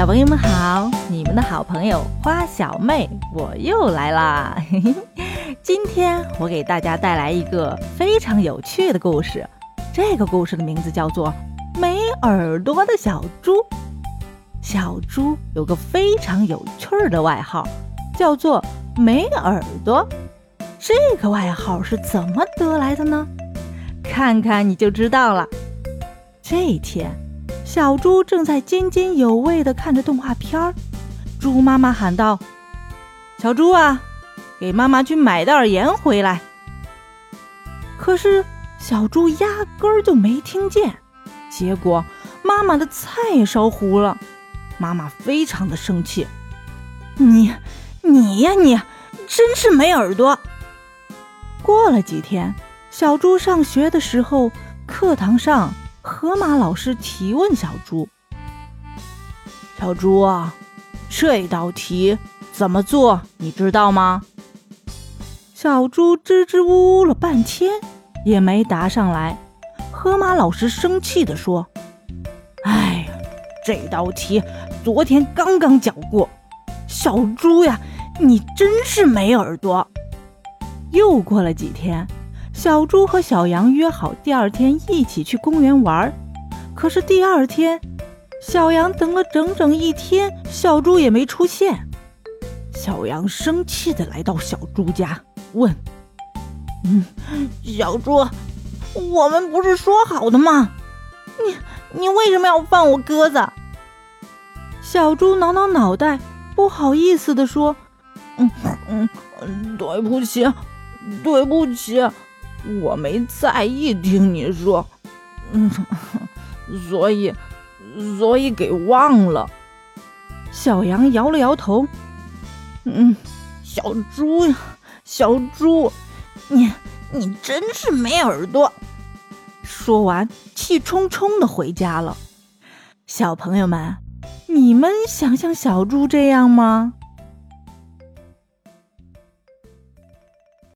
小朋友们好，你们的好朋友花小妹我又来啦！今天我给大家带来一个非常有趣的故事，这个故事的名字叫做《没耳朵的小猪》。小猪有个非常有趣的外号，叫做“没耳朵”。这个外号是怎么得来的呢？看看你就知道了。这一天。小猪正在津津有味地看着动画片儿，猪妈妈喊道：“小猪啊，给妈妈去买袋盐回来。”可是小猪压根儿就没听见，结果妈妈的菜烧糊了，妈妈非常的生气：“你，你呀你，真是没耳朵！”过了几天，小猪上学的时候，课堂上。河马老师提问小猪：“小猪啊，这道题怎么做？你知道吗？”小猪支支吾吾了半天，也没答上来。河马老师生气地说：“哎呀，这道题昨天刚刚讲过。小猪呀，你真是没耳朵。”又过了几天。小猪和小羊约好第二天一起去公园玩，可是第二天，小羊等了整整一天，小猪也没出现。小羊生气的来到小猪家，问：“嗯，小猪，我们不是说好的吗？你你为什么要放我鸽子？”小猪挠挠脑袋，不好意思的说：“嗯嗯，对不起，对不起。”我没在意听你说，嗯，所以，所以给忘了。小羊摇了摇头，嗯，小猪呀，小猪，你你真是没耳朵。说完，气冲冲的回家了。小朋友们，你们想像小猪这样吗？